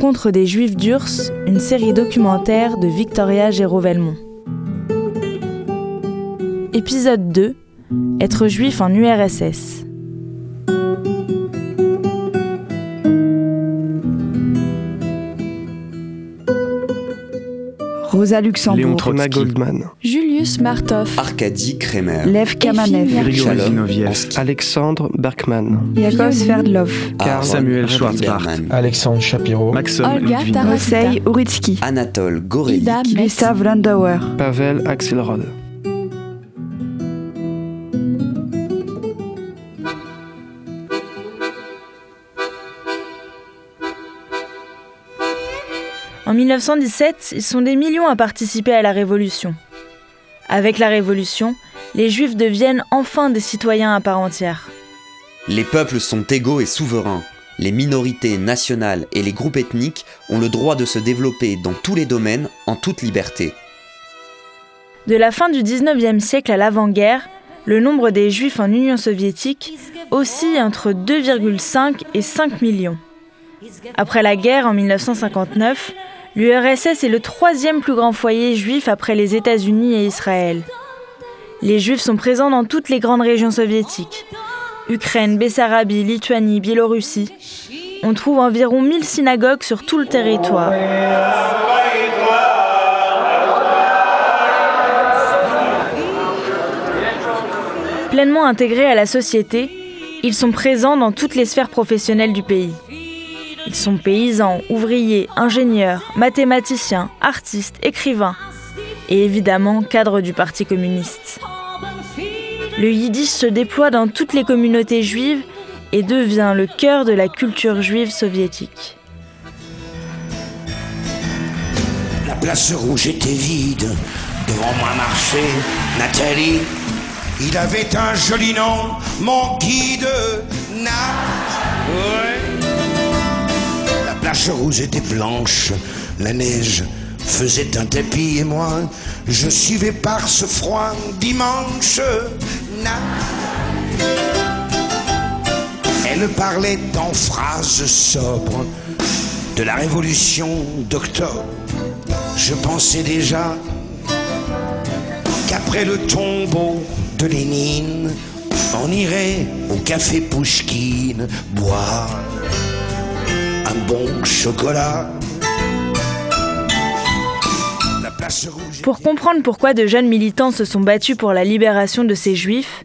rencontre des Juifs d'Urs, une série documentaire de Victoria Géraud-Velmont. Épisode 2 Être juif en URSS. Rosa Luxembourg, Léon Goldman, Julius Martov, Arkady Kremer, Lev Kamanev, Alexandre Berkman, Yakov Sverdlov, Karl Samuel Schwarzbach, Alexandre Shapiro, Maxim Olga Uritsky, Anatole Metz, Gustav Landauer, Pavel Axelrod. En 1917, ils sont des millions à participer à la Révolution. Avec la Révolution, les Juifs deviennent enfin des citoyens à part entière. Les peuples sont égaux et souverains. Les minorités nationales et les groupes ethniques ont le droit de se développer dans tous les domaines en toute liberté. De la fin du 19e siècle à l'avant-guerre, le nombre des Juifs en Union soviétique oscille entre 2,5 et 5 millions. Après la guerre en 1959, l'URSS est le troisième plus grand foyer juif après les États-Unis et Israël. Les Juifs sont présents dans toutes les grandes régions soviétiques. Ukraine, Bessarabie, Lituanie, Biélorussie. On trouve environ 1000 synagogues sur tout le territoire. Pleinement intégrés à la société, ils sont présents dans toutes les sphères professionnelles du pays. Ils sont paysans, ouvriers, ingénieurs, mathématiciens, artistes, écrivains et évidemment cadres du Parti communiste. Le yiddish se déploie dans toutes les communautés juives et devient le cœur de la culture juive soviétique. La place rouge était vide. Devant moi marchait Nathalie. Il avait un joli nom, mon guide. La rouge était blanche. La neige faisait un tapis et moi, je suivais par ce froid dimanche. Elle parlait en phrases sobres de la révolution d'octobre. Je pensais déjà qu'après le tombeau de Lénine, on irait au café Pouchkine boire un bon chocolat. Pour comprendre pourquoi de jeunes militants se sont battus pour la libération de ces juifs,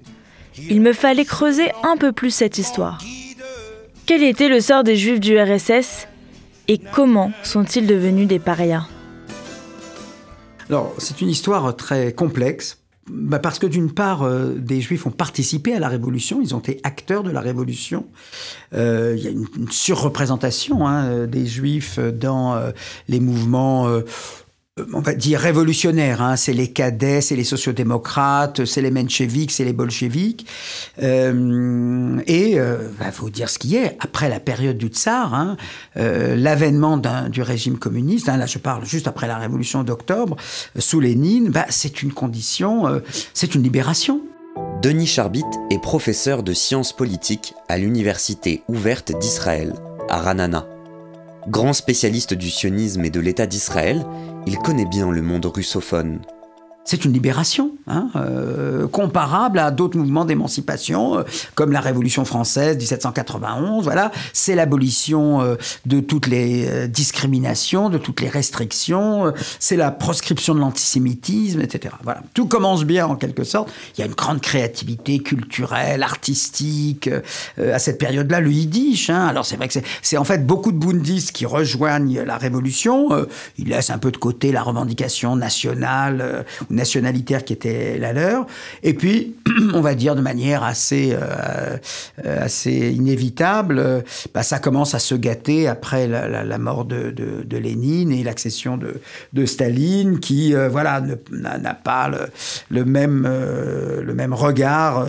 il me fallait creuser un peu plus cette histoire. Quel était le sort des juifs du RSS et comment sont-ils devenus des parias? Alors, c'est une histoire très complexe. Bah, parce que d'une part, euh, des Juifs ont participé à la Révolution, ils ont été acteurs de la Révolution. Euh, Il y a une, une surreprésentation hein, euh, des Juifs dans euh, les mouvements, on va dire révolutionnaires. Hein. C'est les cadets, c'est les sociodémocrates, c'est les mencheviks, c'est les bolcheviks. Euh, et il faut dire ce qui est. Après la période du tsar, hein, euh, l'avènement du régime communiste, hein, là je parle juste après la Révolution d'octobre, euh, sous Lénine, bah, c'est une condition, euh, c'est une libération. Denis Charbit est professeur de sciences politiques à l'Université ouverte d'Israël, à Ranana. Grand spécialiste du sionisme et de l'État d'Israël, il connaît bien le monde russophone. C'est une libération, hein, euh, comparable à d'autres mouvements d'émancipation, euh, comme la Révolution française 1791. Voilà, c'est l'abolition euh, de toutes les discriminations, de toutes les restrictions. c'est la proscription de l'antisémitisme, etc. Voilà, tout commence bien en quelque sorte. Il y a une grande créativité culturelle, artistique à cette période-là. Le yiddish, hein, alors c'est vrai que c'est- en fait beaucoup de bundistes qui rejoignent la Révolution. ils laissent un peu de côté la revendication nationale nationalitaire qui était la leur. Et puis, on va dire de manière assez, euh, euh, assez inévitable, euh, bah, ça commence à se gâter après la, la- mort de, de- Lénine et l'accession de, de Staline, qui voilà n'a pas le, le même, le même regard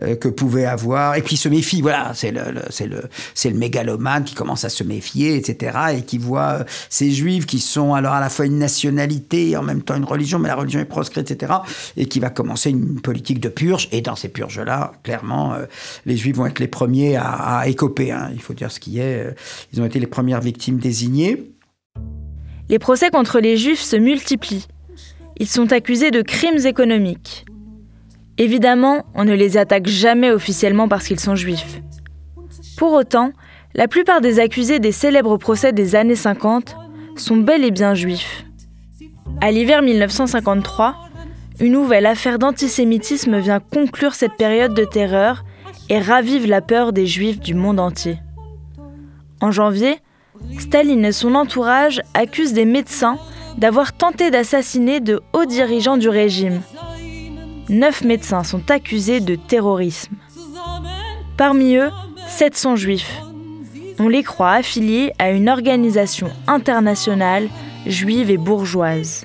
que pouvait avoir. Et puis se méfie, voilà, c'est le, le- le, le mégalomane qui commence à se méfier, etc. Et qui voit ces juifs qui sont alors à la fois une nationalité et en même temps une religion, mais la religion est proscrits, etc. Et qui va commencer une politique de purge. Et dans ces purges-là, clairement, euh, les Juifs vont être les premiers à, à écoper. Hein. Il faut dire ce qui est. Euh, ils ont été les premières victimes désignées. Les procès contre les Juifs se multiplient. Ils sont accusés de crimes économiques. Évidemment, on ne les attaque jamais officiellement parce qu'ils sont juifs. Pour autant, la plupart des accusés des célèbres procès des années 50 sont bel et bien juifs. À l'hiver 1953, une nouvelle affaire d'antisémitisme vient conclure cette période de terreur et ravive la peur des juifs du monde entier. En janvier, Staline et son entourage accusent des médecins d'avoir tenté d'assassiner de hauts dirigeants du régime. Neuf médecins sont accusés de terrorisme. Parmi eux, sept sont juifs. On les croit affiliés à une organisation internationale juive et bourgeoise.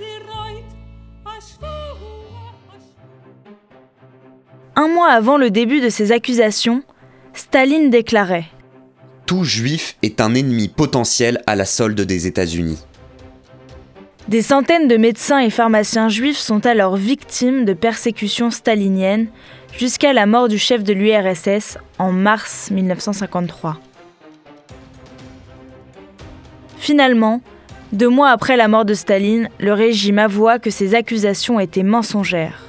Un mois avant le début de ces accusations, Staline déclarait Tout juif est un ennemi potentiel à la solde des États-Unis. Des centaines de médecins et pharmaciens juifs sont alors victimes de persécutions staliniennes jusqu'à la mort du chef de l'URSS en mars 1953. Finalement, deux mois après la mort de Staline, le régime avoua que ces accusations étaient mensongères.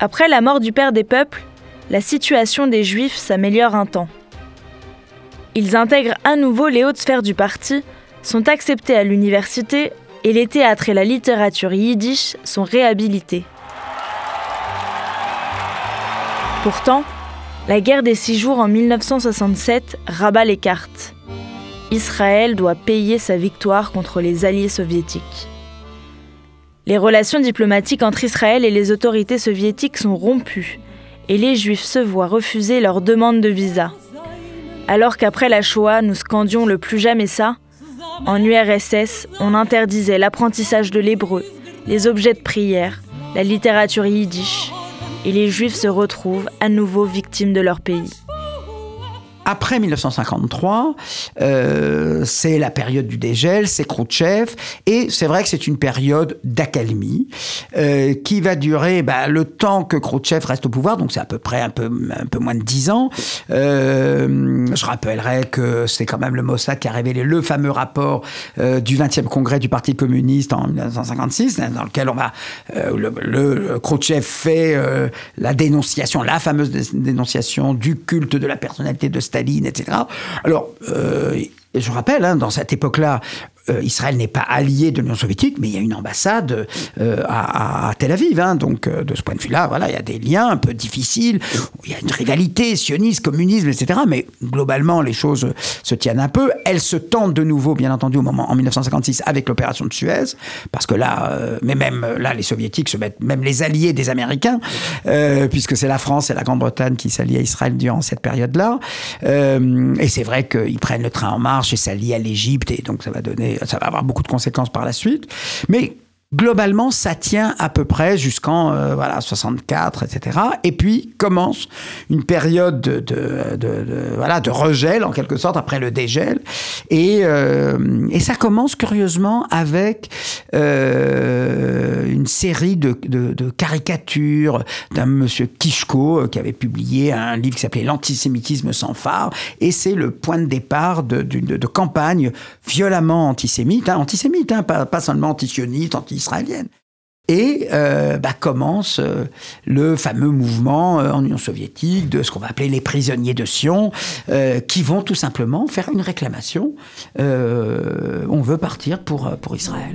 Après la mort du père des peuples, la situation des Juifs s'améliore un temps. Ils intègrent à nouveau les hautes sphères du parti, sont acceptés à l'université et les théâtres et la littérature yiddish sont réhabilités. Pourtant, la guerre des six jours en 1967 rabat les cartes. Israël doit payer sa victoire contre les alliés soviétiques. Les relations diplomatiques entre Israël et les autorités soviétiques sont rompues et les Juifs se voient refuser leur demande de visa. Alors qu'après la Shoah, nous scandions le plus jamais ça, en URSS, on interdisait l'apprentissage de l'hébreu, les objets de prière, la littérature yiddish, et les Juifs se retrouvent à nouveau victimes de leur pays après 1953, euh, c'est la période du dégel, c'est Khrouchtchev, et c'est vrai que c'est une période d'accalmie euh, qui va durer bah, le temps que Khrouchtchev reste au pouvoir, donc c'est à peu près un peu, un peu moins de dix ans. Euh, je rappellerai que c'est quand même le Mossad qui a révélé le fameux rapport du 20e congrès du Parti communiste en 1956, hein, dans lequel on va, le, le, Khrouchtchev fait la dénonciation, la fameuse dénonciation du culte de la personnalité de Staline etc. Alors, euh, je rappelle, hein, dans cette époque-là, euh, Israël n'est pas allié de l'Union soviétique, mais il y a une ambassade euh, à, Tel Aviv. Hein, donc, euh, de ce point de vue-là, voilà, il y a des liens un peu difficiles. Il y a une rivalité sioniste, communisme, etc. Mais globalement, les choses se tiennent un peu. Elles se tendent de nouveau, bien entendu, au moment en 1956 avec l'opération de Suez, parce que là, mais même là, les soviétiques se mettent, même les alliés des Américains, puisque c'est la France et la Grande-Bretagne qui s'allient à Israël durant cette période-là. et c'est vrai qu'ils prennent le train en marche et s'allient à l'Égypte, et donc ça va donner ça va avoir beaucoup de conséquences par la suite. Mais globalement, ça tient à peu près jusqu'en euh, voilà 64, etc. Et puis commence une période de, de, voilà de regel en quelque sorte après le dégel. Et, euh, et ça commence curieusement avec euh, une série de, caricatures d'un monsieur Kishko euh, qui avait publié un livre qui s'appelait L'antisémitisme sans phare. Et c'est le point de départ de, de, campagne violemment antisémite, hein, hein, pas, pas seulement antisioniste, anti israélienne. Et euh, bah, commence euh, le fameux mouvement euh, en Union soviétique de ce qu'on va appeler les prisonniers de Sion, qui vont tout simplement faire une réclamation. on veut partir pour, pour Israël.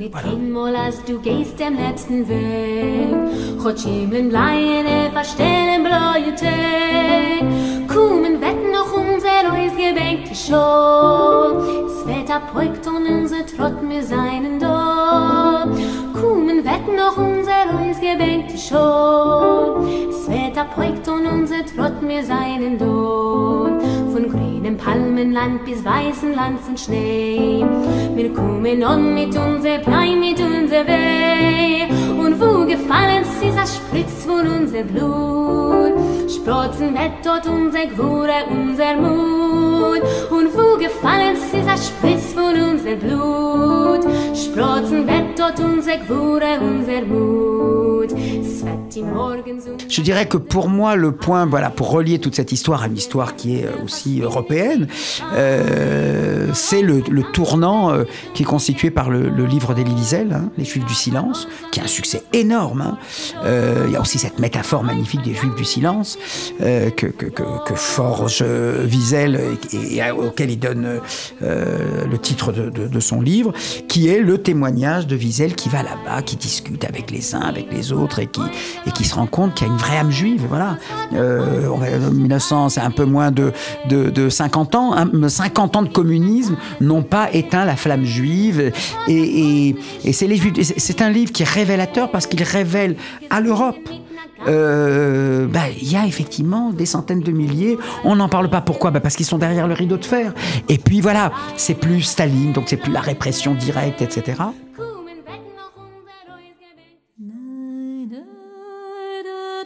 Kommen wird noch unser Reus gebänkte schon. Es wird abräugt und unser Trott mir seinen Don. Von grünem Palmenland bis weißem Land von Schnee. Wir kommen on mit unser Blei, mit unser Weh. Und wo gefallen sie, das spritzt von unser Blut. Sprotzen wird dort unser Gwure, unser Mut. Je dirais que pour moi, le point, voilà, pour relier toute cette histoire à une histoire qui est euh, aussi européenne, euh, c'est le, tournant euh, qui est constitué par le, livre d'Elie Wiesel, hein, Les Juifs du silence, qui a un succès énorme. hein. Il y a aussi cette métaphore magnifique des Juifs du silence que, que, forge Wiesel et, auquel il donne euh, le titre de, son livre, qui est le témoignage de Wiesel qui va là-bas, qui discute avec les uns, avec les autres et qui, et qui se rend compte qu'il y a une vraie âme juive. Voilà. Euh, on va- 1900, c'est un peu moins de, de, de 50 ans. hein. 50 ans de communisme n'ont pas éteint la flamme juive. Et, et, et c'est un livre qui est révélateur parce qu'il révèle à l'Europe. Euh, bah, il y a effectivement des centaines de milliers. On n'en parle pas. Pourquoi? Bah, Parce qu'ils sont derrière le rideau de fer. Et puis voilà, c'est plus Staline, donc c'est plus la répression directe, etc.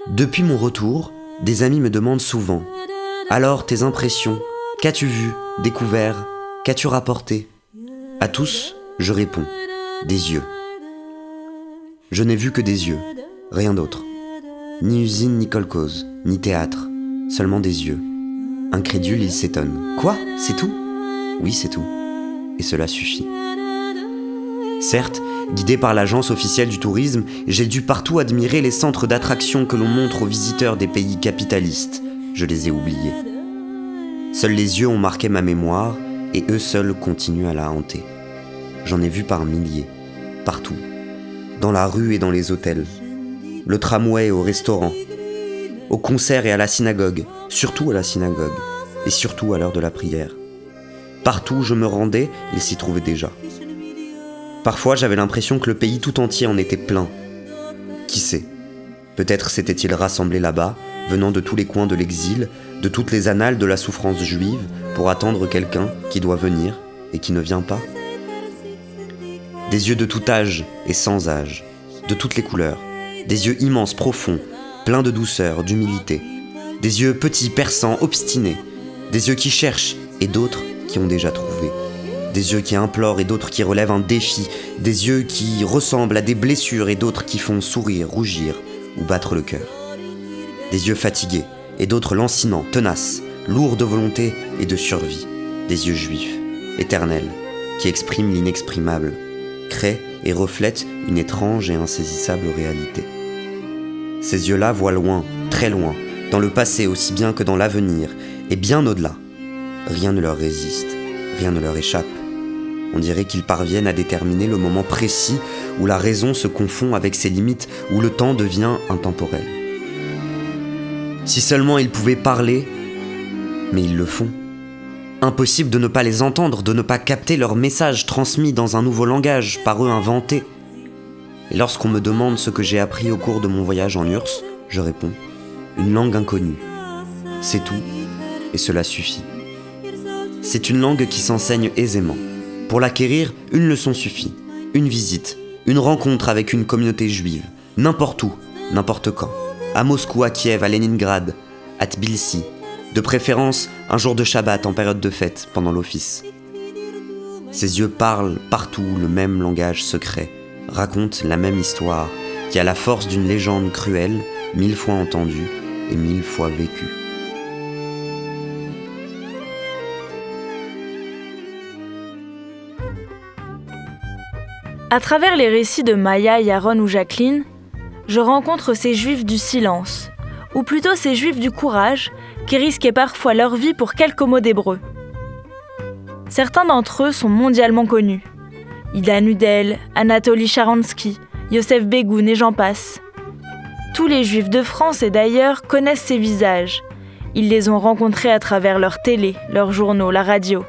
Depuis mon retour, des amis me demandent souvent Alors tes impressions? Qu'as-tu vu Découvert Qu'as-tu rapporté À tous, je réponds Des yeux. Je n'ai vu que des yeux, rien d'autre. Ni usine, ni colcose, ni théâtre, seulement des yeux. Incrédule, il s'étonne. Quoi? C'est tout? Oui, c'est tout. Et cela suffit. Certes, guidé par l'agence officielle du tourisme, j'ai dû partout admirer les centres d'attraction que l'on montre aux visiteurs des pays capitalistes. Je les ai oubliés. Seuls les yeux ont marqué ma mémoire et eux seuls continuent à la hanter. J'en ai vu par milliers, partout, dans la rue et dans les hôtels, le tramway au restaurant, au concert et à la synagogue, surtout à la synagogue, et surtout à l'heure de la prière. Partout où je me rendais, ils s'y trouvaient déjà. Parfois, j'avais l'impression que le pays tout entier en était plein. Qui sait? Peut-être s'était-il rassemblé là-bas, venant de tous les coins de l'exil, de toutes les annales de la souffrance juive, pour attendre quelqu'un qui doit venir et qui ne vient pas. Des yeux de tout âge et sans âge, de toutes les couleurs, des yeux immenses, profonds, pleins de douceur, d'humilité, des yeux petits, perçants, obstinés, des yeux qui cherchent et d'autres qui ont déjà trouvé. Des yeux qui implorent et d'autres qui relèvent un défi. Des yeux qui ressemblent à des blessures et d'autres qui font sourire, rougir ou battre le cœur. Des yeux fatigués et d'autres lancinants, tenaces, lourds de volonté et de survie. Des yeux juifs, éternels, qui expriment l'inexprimable, créent et reflètent une étrange et insaisissable réalité. Ces yeux-là voient loin, très loin, dans le passé aussi bien que dans l'avenir, et bien au-delà. Rien ne leur résiste, rien ne leur échappe. On dirait qu'ils parviennent à déterminer le moment précis où la raison se confond avec ses limites, où le temps devient intemporel. Si seulement ils pouvaient parler, mais ils le font. Impossible de ne pas les entendre, de ne pas capter leur message transmis dans un nouveau langage, par eux inventé. Et lorsqu'on me demande ce que j'ai appris au cours de mon voyage en URSS, je réponds une langue inconnue. C'est tout, et cela suffit. C'est une langue qui s'enseigne aisément. Pour l'acquérir, une leçon suffit. Une visite, une rencontre avec une communauté juive, n'importe où, n'importe quand. À Moscou, à Kiev, à Leningrad, à Tbilissi. De préférence, un jour de Shabbat en période de fête, pendant l'office. Ses yeux parlent partout le même langage secret, racontent la même histoire, qui a la force d'une légende cruelle, mille fois entendue et mille fois vécue. À travers les récits de Maya, Yaron ou Jacqueline, je rencontre ces juifs du silence, ou plutôt ces juifs du courage, qui risquaient parfois leur vie pour quelques mots d'hébreu. Certains d'entre eux sont mondialement connus. Ida Nudel, Anatoly Sharansky, Yosef Begoun et j'en passe. Tous les juifs de France et d'ailleurs connaissent ces visages. Ils les ont rencontrés à travers leur télé, leurs journaux, la radio.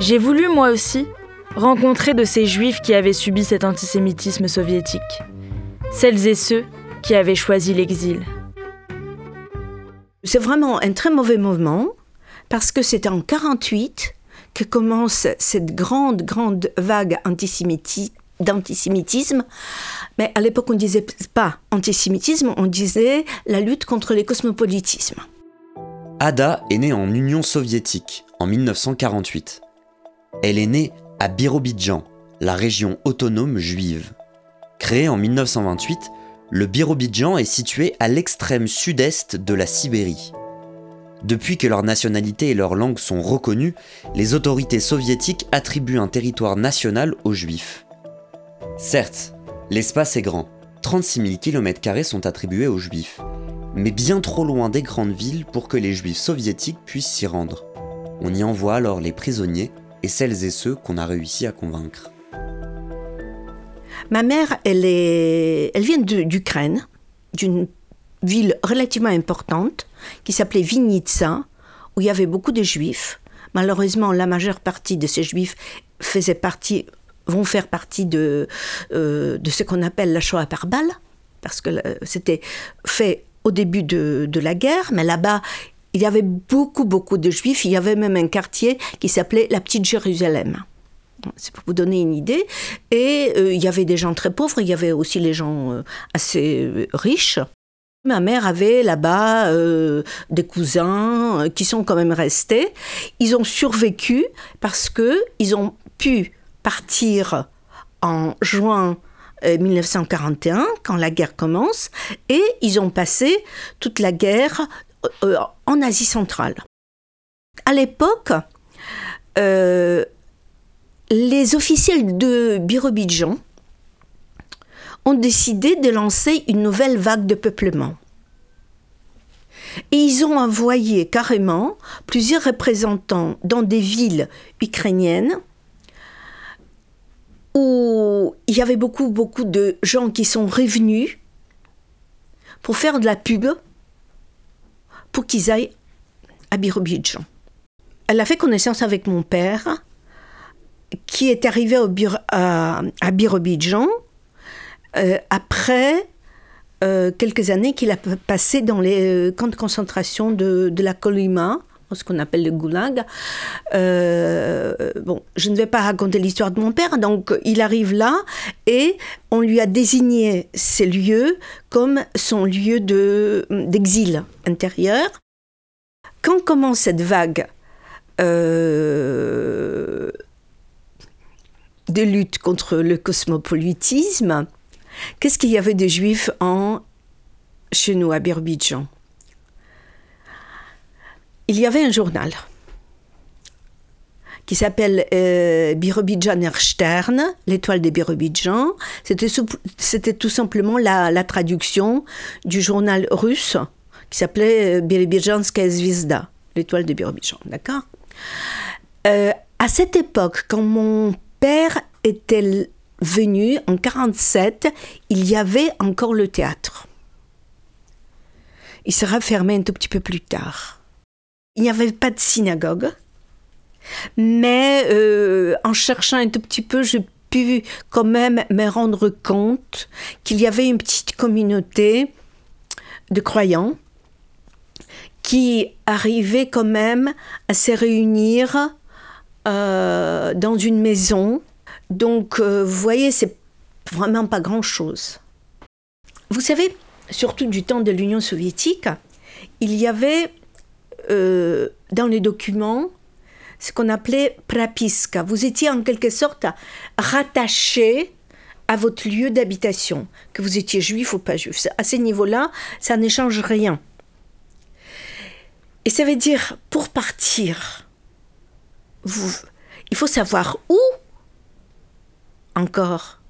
J'ai voulu moi aussi rencontrer de ces juifs qui avaient subi cet antisémitisme soviétique. Celles et ceux qui avaient choisi l'exil. C'est vraiment un très mauvais moment parce que c'est en 48 que commence cette grande, grande vague antisémiti- d'antisémitisme. Mais à l'époque, on ne disait pas antisémitisme, on disait la lutte contre les cosmopolitismes. Ada est née en Union soviétique en 1948. Elle est née à Birobidjan, la région autonome juive. Créé en 1928, le Birobidjan est situé à l'extrême sud-est de la Sibérie. Depuis que leur nationalité et leur langue sont reconnues, les autorités soviétiques attribuent un territoire national aux juifs. Certes, l'espace est grand, 36 000 km sont attribués aux juifs, mais bien trop loin des grandes villes pour que les juifs soviétiques puissent s'y rendre. On y envoie alors les prisonniers et celles et ceux qu'on a réussi à convaincre. Ma mère, elle, est, elle vient d'Ukraine, d'une ville relativement importante qui s'appelait Vinitsa, où il y avait beaucoup de juifs. Malheureusement, la majeure partie de ces juifs faisaient partie, vont faire partie de, euh, de ce qu'on appelle la Shoah par parce que euh, c'était fait au début de, de la guerre, mais là-bas, il y avait beaucoup, beaucoup de juifs. Il y avait même un quartier qui s'appelait la Petite Jérusalem. C'est pour vous donner une idée. Et euh, il y avait des gens très pauvres, il y avait aussi les gens assez riches. Ma mère avait là-bas euh, des cousins euh, qui sont quand même restés. Ils ont survécu parce que ils ont pu partir en juin euh, 1941, quand la guerre commence, et ils ont passé toute la guerre euh, en Asie centrale. À l'époque, euh, les officiels de Birobidjan ont décidé de lancer une nouvelle vague de peuplement. Et ils ont envoyé carrément plusieurs représentants dans des villes ukrainiennes où il y avait beaucoup, beaucoup de gens qui sont revenus pour faire de la pub pour qu'ils aillent à Birobidjan. Elle a fait connaissance avec mon père qui est arrivé à, à Birobidjan euh, après euh, quelques années qu'il a p- passé dans les euh, camps de concentration de, la Kolyma, ce qu'on appelle le goulag. Bon, je ne vais pas raconter l'histoire de mon père, donc il arrive là et on lui a désigné ces lieux comme son lieu de- d'exil intérieur. Quand commence cette vague de lutte contre le cosmopolitisme, qu'est-ce qu'il y avait de juifs en, chez nous, à Birbidjan Il y avait un journal qui s'appelle euh, Birobidjaner Stern, l'étoile de Birobidjan. C'était tout simplement la, la traduction du journal russe qui s'appelait euh, Birobidjanskaya Zvezda, l'étoile de Birobidjan, d'accord? Euh, À cette époque, quand mon père était venu en 47, il y avait encore le théâtre. Il sera fermé un tout petit peu plus tard. Il n'y avait pas de synagogue, mais euh, en cherchant un tout petit peu, j'ai pu quand même me rendre compte qu'il y avait une petite communauté de croyants qui arrivaient quand même à se réunir euh, dans une maison. Donc, euh, vous voyez, c'est vraiment pas grand-chose. Vous savez, surtout du temps de l'Union soviétique, il y avait euh, dans les documents ce qu'on appelait prapiska. Vous étiez en quelque sorte rattaché à votre lieu d'habitation, que vous étiez juif ou pas juif. À ce niveau-là, ça ne change rien. Et ça veut dire, pour partir, il faut savoir où encore.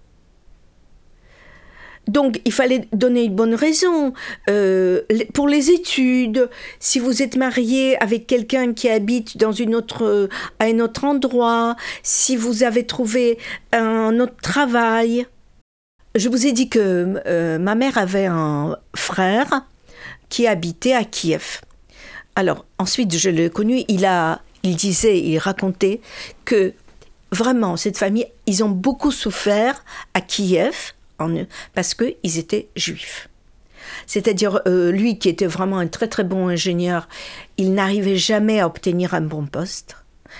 Donc, il fallait donner une bonne raison. Euh, pour les études, si vous êtes marié avec quelqu'un qui habite dans une autre, à un autre endroit, si vous avez trouvé un autre travail. Je vous ai dit que euh, ma mère avait un frère qui habitait à Kiev. Alors, ensuite, je l'ai connu, il, a, il disait, il racontait que vraiment, cette famille, ils ont beaucoup souffert à Kiev parce qu'ils étaient juifs. C'est-à-dire, euh, lui qui était vraiment un très très bon ingénieur, il n'arrivait jamais à obtenir un bon poste,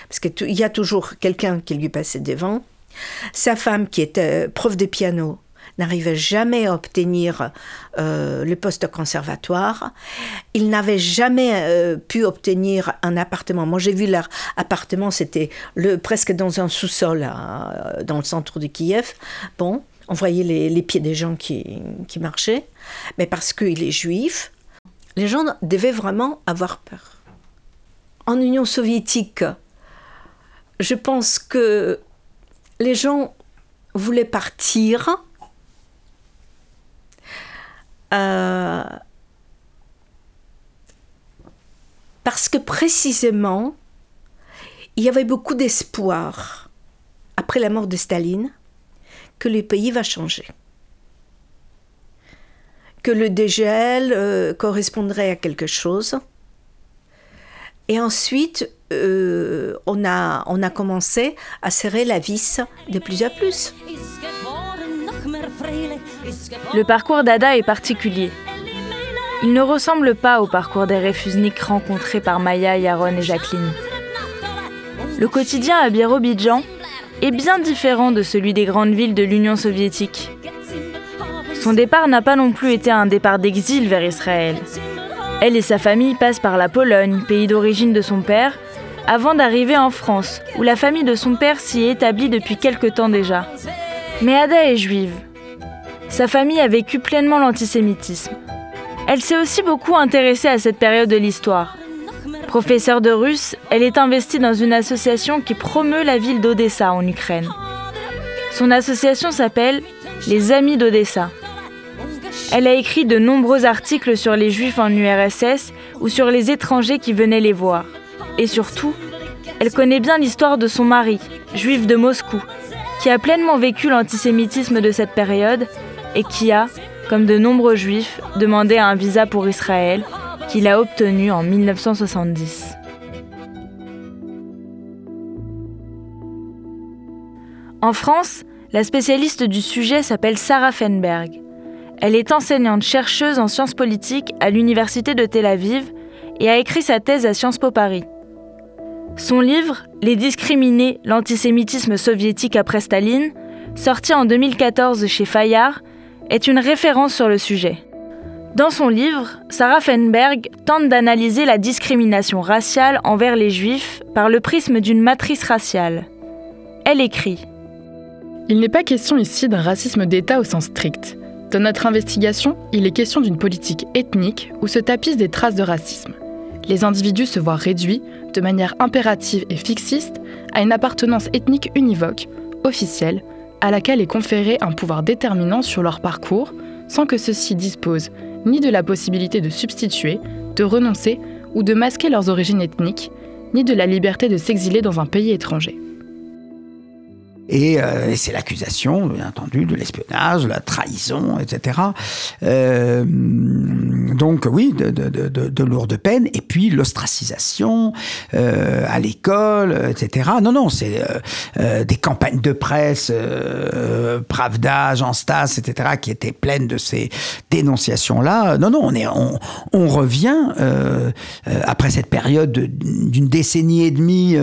parce qu'il y a toujours quelqu'un qui lui passait devant. Sa femme qui était prof de piano, n'arrivait jamais à obtenir euh, le poste conservatoire. Ils n'avaient jamais euh, pu obtenir un appartement. Moi, j'ai vu leur appartement, c'était presque dans un sous-sol euh, dans le centre de Kiev. Bon, on voyait les, pieds des gens qui, marchaient. Mais parce qu'il est juif, les gens devaient vraiment avoir peur. En Union soviétique, je pense que les gens voulaient partir parce que précisément, il y avait beaucoup d'espoir après la mort de Staline que le pays va changer. Que le dégel euh, correspondrait à quelque chose. Et ensuite, euh, on a commencé à serrer la vis de plus en plus. Le parcours d'Ada est particulier. Il ne ressemble pas au parcours des réfusniks rencontrés par Maya, Yaron et Jacqueline. Le quotidien à Biarobidjan est bien différent de celui des grandes villes de l'Union soviétique. Son départ n'a pas non plus été un départ d'exil vers Israël. Elle et sa famille passent par la Pologne, pays d'origine de son père, avant d'arriver en France, où la famille de son père s'y est établie depuis quelque temps déjà. Mais Ada est juive. Sa famille a vécu pleinement l'antisémitisme. Elle s'est aussi beaucoup intéressée à cette période de l'histoire. Professeure de russe, elle est investie dans une association qui promeut la ville d'Odessa en Ukraine. Son association s'appelle Les Amis d'Odessa. Elle a écrit de nombreux articles sur les juifs en URSS ou sur les étrangers qui venaient les voir. Et surtout, elle connaît bien l'histoire de son mari, juif de Moscou, qui a pleinement vécu l'antisémitisme de cette période et qui a, comme de nombreux juifs, demandé un visa pour Israël, qu'il a obtenu en 1970. En France, la spécialiste du sujet s'appelle Sarah Fenberg. Elle est enseignante-chercheuse en sciences politiques à l'Université de Tel Aviv et a écrit sa thèse à Sciences Po Paris. Son livre Les discriminés, l'antisémitisme soviétique après Staline, sorti en 2014 chez Fayard, est une référence sur le sujet. Dans son livre, Sarah Fenberg tente d'analyser la discrimination raciale envers les juifs par le prisme d'une matrice raciale. Elle écrit Il n'est pas question ici d'un racisme d'État au sens strict. Dans notre investigation, il est question d'une politique ethnique où se tapissent des traces de racisme. Les individus se voient réduits, de manière impérative et fixiste, à une appartenance ethnique univoque, officielle, à laquelle est conféré un pouvoir déterminant sur leur parcours, sans que ceux-ci disposent ni de la possibilité de substituer, de renoncer ou de masquer leurs origines ethniques, ni de la liberté de s'exiler dans un pays étranger. Et, euh, c'est l'accusation, bien entendu, de l'espionnage, de la trahison, etc. Euh, donc oui, de, de, de, de, lourdes peines. Et puis l'ostracisation euh, à l'école, etc. Non, non, c'est des campagnes de presse, Pravda, Jean Stas, etc., qui étaient pleines de ces dénonciations-là. Non, non, on, on revient après cette période d'une décennie et demie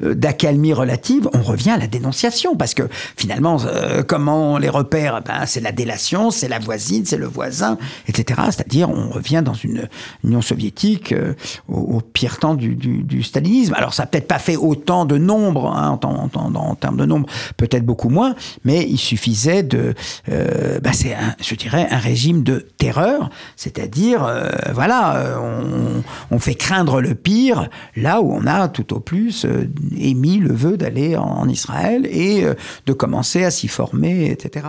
d'accalmie relative, on revient à la dénonciation parce que finalement, euh, comment on les repère? Ben, C'est la délation, c'est la voisine, c'est le voisin, etc. C'est-à-dire, on revient dans une Union soviétique euh, au, pire temps du, stalinisme. Alors, ça n'a peut-être pas fait autant de nombre, hein, en, termes de nombre, peut-être beaucoup moins, mais il suffisait de... Euh, ben, c'est, je dirais, un régime de terreur, c'est-à-dire, voilà, on, fait craindre le pire là où on a tout au plus émis le vœu d'aller en Israël euh, de commencer à s'y former, etc.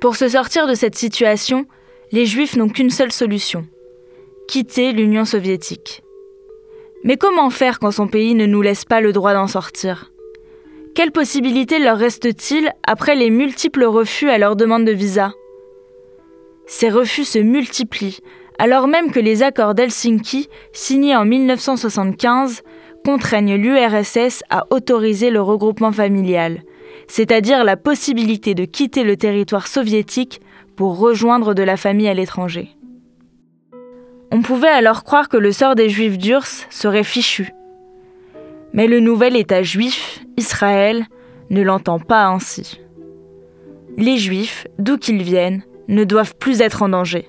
Pour se sortir de cette situation, les Juifs n'ont qu'une seule solution quitter l'Union soviétique. Mais comment faire quand son pays ne nous laisse pas le droit d'en sortir? Quelle possibilité leur reste-t-il après les multiples refus à leur demande de visa? Ces refus se multiplient, alors même que les accords d'Helsinki, signés en 1975, contraignent l'URSS à autoriser le regroupement familial, c'est-à-dire la possibilité de quitter le territoire soviétique pour rejoindre de la famille à l'étranger. On pouvait alors croire que le sort des Juifs d'Urs serait fichu. Mais le nouvel État juif, Israël, ne l'entend pas ainsi. les Juifs, d'où qu'ils viennent, ne doivent plus être en danger.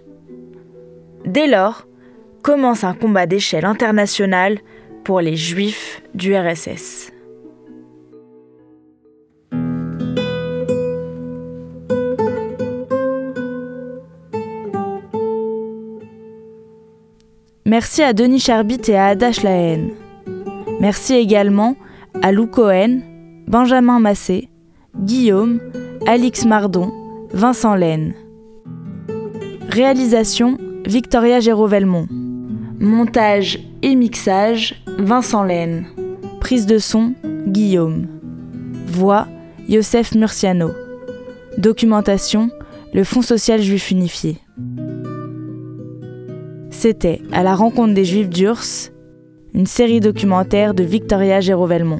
Dès lors, commence un combat d'échelle internationale pour les Juifs du RSS. Merci à Denis Charbit et à Ada Schlaen. Merci également à Lou Cohen, Benjamin Massé, Guillaume, Alix Mardon, Vincent Laine. Réalisation Victoria Géraud-Velmont. Montage et mixage Vincent Laine. Prise de son Guillaume. Voix Yosef Murciano. Documentation le Fonds social juif unifié. C'était À la rencontre des Juifs d'Urs, une série documentaire de Victoria Géraud-Velmont.